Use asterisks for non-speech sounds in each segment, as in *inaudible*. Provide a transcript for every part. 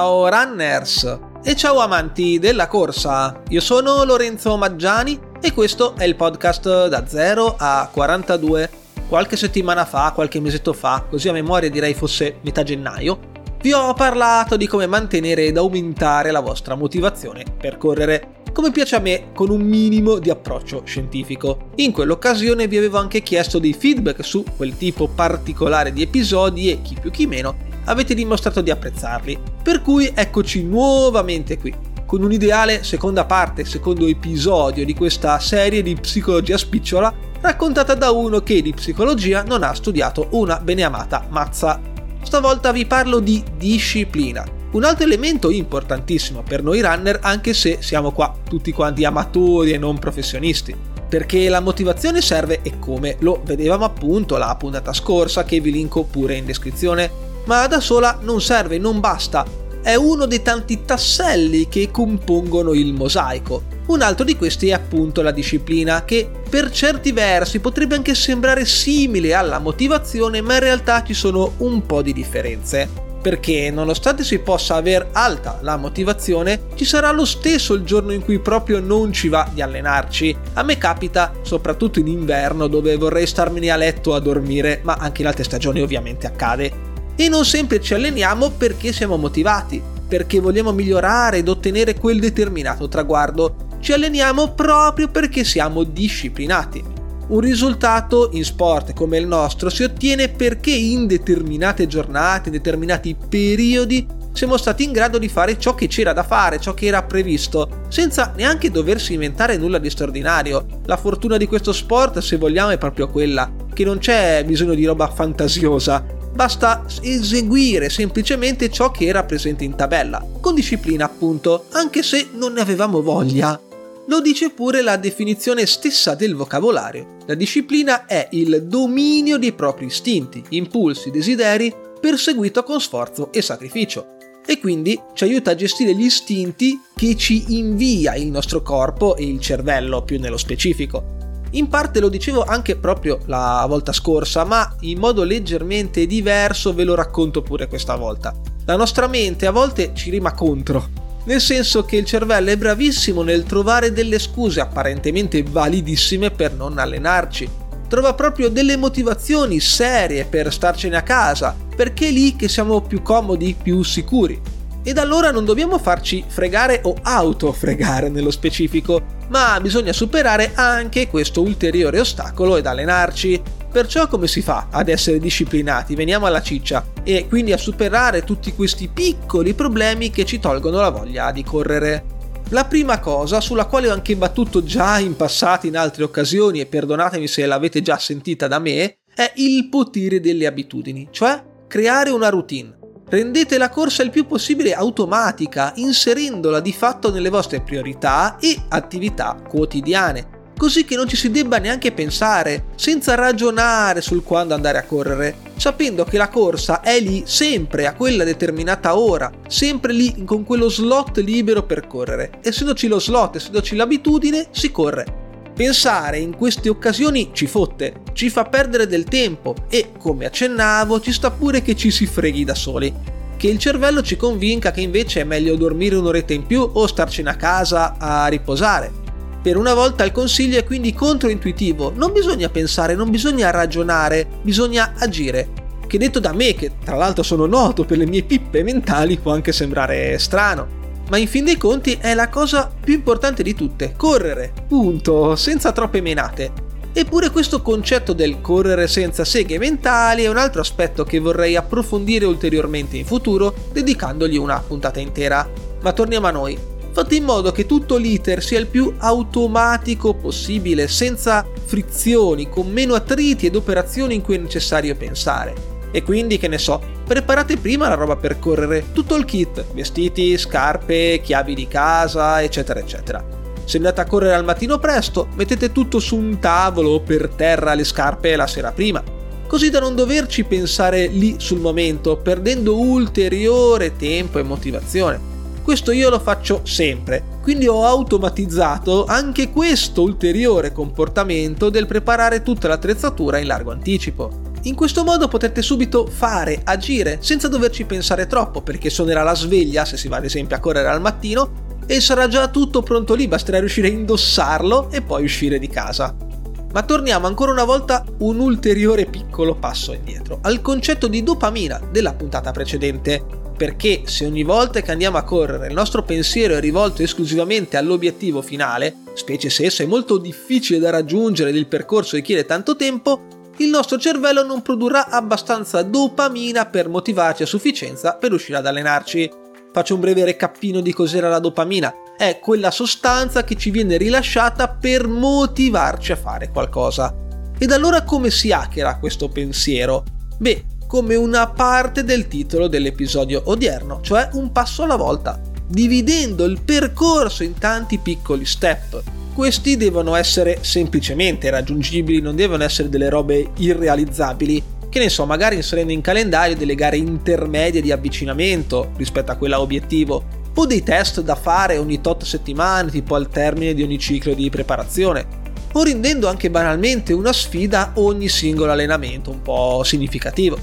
Ciao runners e ciao amanti della corsa. Io sono Lorenzo Maggiani e questo è il podcast da 0 a 42. Qualche settimana fa, qualche mesetto fa, così a memoria direi fosse metà gennaio, vi ho parlato di come mantenere ed aumentare la vostra motivazione per correre come piace a me, con un minimo di approccio scientifico. In quell'occasione vi avevo anche chiesto dei feedback su quel tipo particolare di episodi e chi più chi meno avete dimostrato di apprezzarli. Per cui eccoci nuovamente qui, con un'ideale seconda parte, secondo episodio di questa serie di psicologia spicciola raccontata da uno che di psicologia non ha studiato una beneamata mazza. Stavolta vi parlo di disciplina, un altro elemento importantissimo per noi runner anche se siamo qua tutti quanti amatori e non professionisti. Perché la motivazione serve e come lo vedevamo appunto la puntata scorsa che vi linko pure in descrizione ma da sola non serve, non basta. È uno dei tanti tasselli che compongono il mosaico. Un altro di questi è appunto la disciplina, che per certi versi potrebbe anche sembrare simile alla motivazione, ma in realtà ci sono un po' di differenze perché nonostante si possa aver alta la motivazione, ci sarà lo stesso il giorno in cui proprio non ci va di allenarci. A me capita, soprattutto in inverno, dove vorrei starmene a letto a dormire, ma anche in altre stagioni ovviamente accade e non sempre ci alleniamo perché siamo motivati, perché vogliamo migliorare ed ottenere quel determinato traguardo. Ci alleniamo proprio perché siamo disciplinati. Un risultato in sport come il nostro si ottiene perché in determinate giornate, in determinati periodi, siamo stati in grado di fare ciò che c'era da fare, ciò che era previsto, senza neanche doversi inventare nulla di straordinario. La fortuna di questo sport, se vogliamo, è proprio quella, che non c'è bisogno di roba fantasiosa, basta eseguire semplicemente ciò che era presente in tabella, con disciplina appunto, anche se non ne avevamo voglia. Lo dice pure la definizione stessa del vocabolario. La disciplina è il dominio dei propri istinti, impulsi, desideri, perseguito con sforzo e sacrificio. E quindi ci aiuta a gestire gli istinti che ci invia il nostro corpo e il cervello più nello specifico. In parte lo dicevo anche proprio la volta scorsa, ma in modo leggermente diverso ve lo racconto pure questa volta. La nostra mente a volte ci rima contro, nel senso che il cervello è bravissimo nel trovare delle scuse apparentemente validissime per non allenarci. Trova proprio delle motivazioni serie per starcene a casa, perché è lì che siamo più comodi, più sicuri. Ed allora non dobbiamo farci fregare o autofregare nello specifico, ma bisogna superare anche questo ulteriore ostacolo ed allenarci. Perciò come si fa ad essere disciplinati? Veniamo alla ciccia e quindi a superare tutti questi piccoli problemi che ci tolgono la voglia di correre. La prima cosa, sulla quale ho anche battuto già in passato in altre occasioni e perdonatemi se l'avete già sentita da me, è il potere delle abitudini, cioè creare una routine. Rendete la corsa il più possibile automatica, inserendola di fatto nelle vostre priorità e attività quotidiane, così che non ci si debba neanche pensare, senza ragionare sul quando andare a correre, sapendo che la corsa è lì sempre a quella determinata ora, sempre lì con quello slot libero per correre. Essendoci lo slot, essendoci l'abitudine, si corre. Pensare in queste occasioni ci fotte, ci fa perdere del tempo e, come accennavo, ci sta pure che ci si freghi da soli. Che il cervello ci convinca che invece è meglio dormire un'oretta in più o starcene a casa a riposare. Per una volta il consiglio è quindi controintuitivo, non bisogna pensare, non bisogna ragionare, bisogna agire. Che detto da me, che tra l'altro sono noto per le mie pippe mentali, può anche sembrare strano ma in fin dei conti è la cosa più importante di tutte, correre, punto, senza troppe menate. Eppure questo concetto del correre senza seghe mentali è un altro aspetto che vorrei approfondire ulteriormente in futuro, dedicandogli una puntata intera. Ma torniamo a noi. Fate in modo che tutto l'iter sia il più automatico possibile, senza frizioni, con meno attriti ed operazioni in cui è necessario pensare. E quindi, che ne so, preparate prima la roba per correre, tutto il kit, vestiti, scarpe, chiavi di casa, eccetera, eccetera. Se andate a correre al mattino presto, mettete tutto su un tavolo o per terra le scarpe la sera prima, così da non doverci pensare lì sul momento, perdendo ulteriore tempo e motivazione. Questo io lo faccio sempre, quindi ho automatizzato anche questo ulteriore comportamento del preparare tutta l'attrezzatura in largo anticipo. In questo modo potrete subito fare, agire, senza doverci pensare troppo, perché suonerà la sveglia se si va ad esempio a correre al mattino e sarà già tutto pronto lì, basterà riuscire a indossarlo e poi uscire di casa. Ma torniamo ancora una volta un ulteriore piccolo passo indietro, al concetto di dopamina della puntata precedente, perché se ogni volta che andiamo a correre il nostro pensiero è rivolto esclusivamente all'obiettivo finale, specie se esso è molto difficile da raggiungere ed il percorso richiede tanto tempo, il nostro cervello non produrrà abbastanza dopamina per motivarci a sufficienza per riuscire ad allenarci. Faccio un breve recappino di cos'era la dopamina. È quella sostanza che ci viene rilasciata per motivarci a fare qualcosa. Ed allora come si hackera questo pensiero? Beh, come una parte del titolo dell'episodio odierno, cioè un passo alla volta, dividendo il percorso in tanti piccoli step. Questi devono essere semplicemente raggiungibili, non devono essere delle robe irrealizzabili, che ne so, magari inserendo in calendario delle gare intermedie di avvicinamento rispetto a quella obiettivo, o dei test da fare ogni tot settimane, tipo al termine di ogni ciclo di preparazione, o rendendo anche banalmente una sfida ogni singolo allenamento un po' significativo.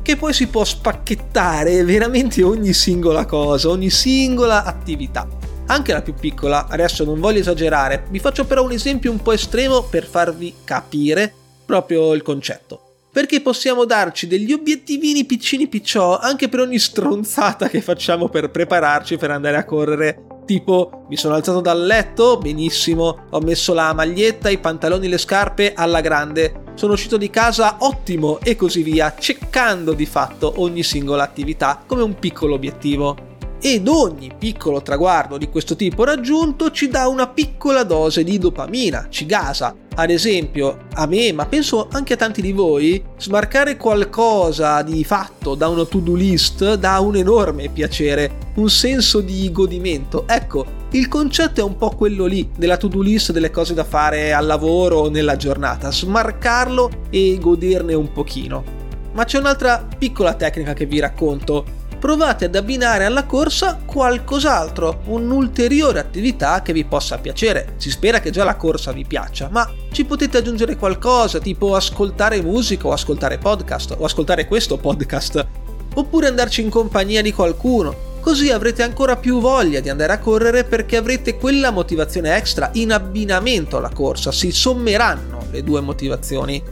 Che poi si può spacchettare veramente ogni singola cosa, ogni singola attività. Anche la più piccola, adesso non voglio esagerare, vi faccio però un esempio un po' estremo per farvi capire proprio il concetto. Perché possiamo darci degli obiettivini piccini picciò anche per ogni stronzata che facciamo per prepararci per andare a correre. Tipo, mi sono alzato dal letto, benissimo, ho messo la maglietta, i pantaloni, le scarpe alla grande, sono uscito di casa, ottimo, e così via, ceccando di fatto ogni singola attività come un piccolo obiettivo ed ogni piccolo traguardo di questo tipo raggiunto ci dà una piccola dose di dopamina, ci gasa. Ad esempio, a me, ma penso anche a tanti di voi, smarcare qualcosa di fatto da una to-do list dà un enorme piacere, un senso di godimento. Ecco, il concetto è un po' quello lì, della to-do list delle cose da fare al lavoro o nella giornata, smarcarlo e goderne un pochino. Ma c'è un'altra piccola tecnica che vi racconto provate ad abbinare alla corsa qualcos'altro, un'ulteriore attività che vi possa piacere. Si spera che già la corsa vi piaccia, ma ci potete aggiungere qualcosa, tipo ascoltare musica o ascoltare podcast o ascoltare questo podcast, oppure andarci in compagnia di qualcuno. Così avrete ancora più voglia di andare a correre perché avrete quella motivazione extra in abbinamento alla corsa, si sommeranno le due motivazioni.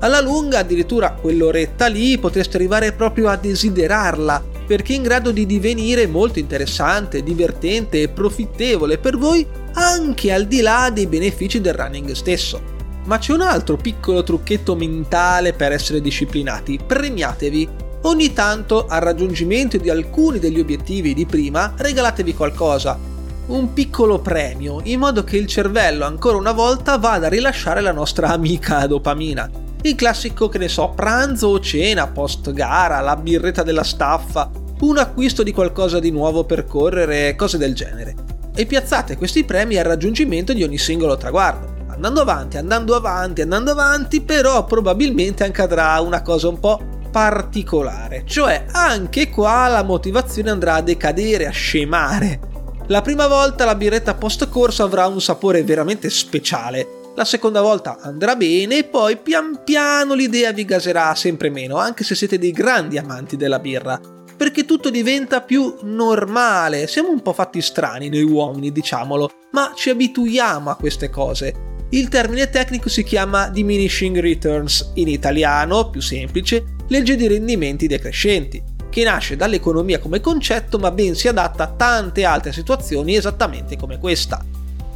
Alla lunga, addirittura quell'oretta lì, potreste arrivare proprio a desiderarla perché è in grado di divenire molto interessante, divertente e profittevole per voi anche al di là dei benefici del running stesso. Ma c'è un altro piccolo trucchetto mentale per essere disciplinati, premiatevi. Ogni tanto al raggiungimento di alcuni degli obiettivi di prima regalatevi qualcosa, un piccolo premio, in modo che il cervello ancora una volta vada a rilasciare la nostra amica dopamina il classico che ne so, pranzo o cena, post gara, la birretta della staffa, un acquisto di qualcosa di nuovo per correre, cose del genere. E piazzate questi premi al raggiungimento di ogni singolo traguardo. Andando avanti, andando avanti, andando avanti, però probabilmente accadrà una cosa un po' particolare, cioè anche qua la motivazione andrà a decadere, a scemare. La prima volta la birretta post corso avrà un sapore veramente speciale, la seconda volta andrà bene e poi pian piano l'idea vi gaserà sempre meno, anche se siete dei grandi amanti della birra, perché tutto diventa più normale. Siamo un po' fatti strani noi uomini, diciamolo, ma ci abituiamo a queste cose. Il termine tecnico si chiama diminishing returns, in italiano, più semplice, legge di rendimenti decrescenti, che nasce dall'economia come concetto ma ben si adatta a tante altre situazioni esattamente come questa.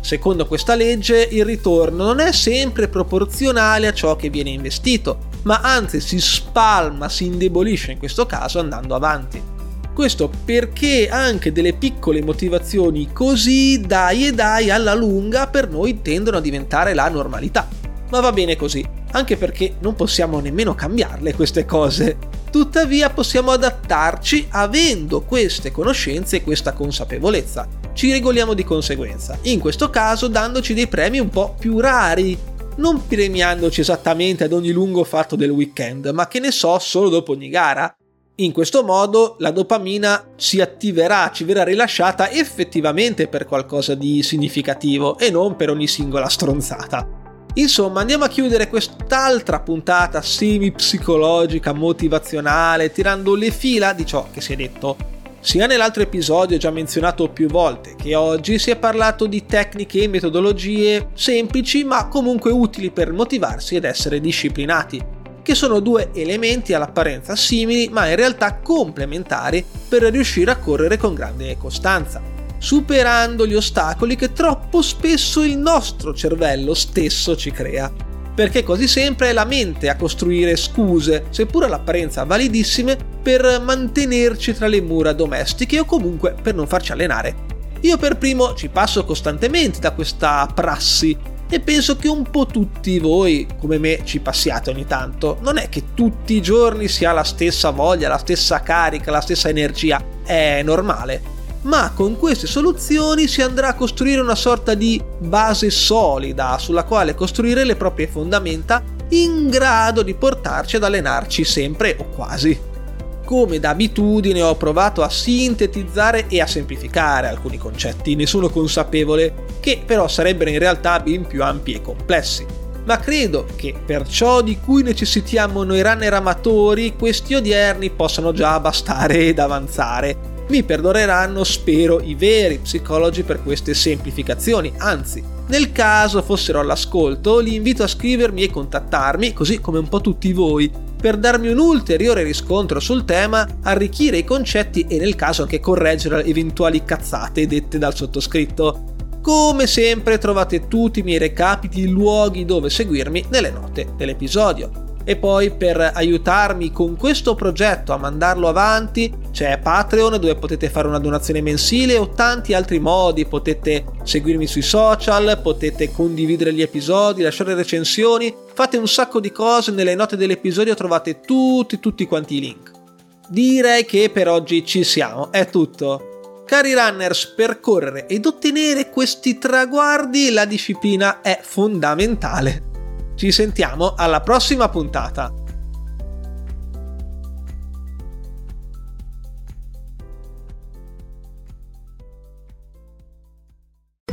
Secondo questa legge il ritorno non è sempre proporzionale a ciò che viene investito, ma anzi si spalma, si indebolisce in questo caso andando avanti. Questo perché anche delle piccole motivazioni così dai e dai alla lunga per noi tendono a diventare la normalità. Ma va bene così, anche perché non possiamo nemmeno cambiarle queste cose. Tuttavia possiamo adattarci avendo queste conoscenze e questa consapevolezza ci regoliamo di conseguenza, in questo caso dandoci dei premi un po' più rari, non premiandoci esattamente ad ogni lungo fatto del weekend, ma che ne so solo dopo ogni gara. In questo modo la dopamina si attiverà, ci verrà rilasciata effettivamente per qualcosa di significativo e non per ogni singola stronzata. Insomma, andiamo a chiudere quest'altra puntata semi-psicologica, motivazionale, tirando le fila di ciò che si è detto. Sia nell'altro episodio già menzionato più volte che oggi si è parlato di tecniche e metodologie semplici ma comunque utili per motivarsi ed essere disciplinati, che sono due elementi all'apparenza simili ma in realtà complementari per riuscire a correre con grande costanza superando gli ostacoli che troppo spesso il nostro cervello stesso ci crea. Perché quasi sempre è la mente a costruire scuse, seppur all'apparenza validissime, per mantenerci tra le mura domestiche o comunque per non farci allenare. Io per primo ci passo costantemente da questa prassi e penso che un po' tutti voi, come me, ci passiate ogni tanto. Non è che tutti i giorni si ha la stessa voglia, la stessa carica, la stessa energia, è normale ma con queste soluzioni si andrà a costruire una sorta di base solida sulla quale costruire le proprie fondamenta in grado di portarci ad allenarci sempre o quasi. Come da abitudine ho provato a sintetizzare e a semplificare alcuni concetti, ne sono consapevole, che però sarebbero in realtà ben più ampi e complessi. Ma credo che per ciò di cui necessitiamo noi runner amatori, questi odierni possano già bastare *laughs* ed avanzare. Mi perdoneranno, spero, i veri psicologi per queste semplificazioni, anzi, nel caso fossero all'ascolto, li invito a scrivermi e contattarmi, così come un po' tutti voi, per darmi un ulteriore riscontro sul tema, arricchire i concetti e nel caso anche correggere eventuali cazzate dette dal sottoscritto. Come sempre trovate tutti i miei recapiti, luoghi dove seguirmi nelle note dell'episodio e poi per aiutarmi con questo progetto a mandarlo avanti c'è Patreon dove potete fare una donazione mensile o tanti altri modi, potete seguirmi sui social, potete condividere gli episodi, lasciare recensioni, fate un sacco di cose, nelle note dell'episodio trovate tutti tutti quanti i link. Direi che per oggi ci siamo, è tutto. Cari runners, per correre ed ottenere questi traguardi la disciplina è fondamentale. Ci sentiamo alla prossima puntata.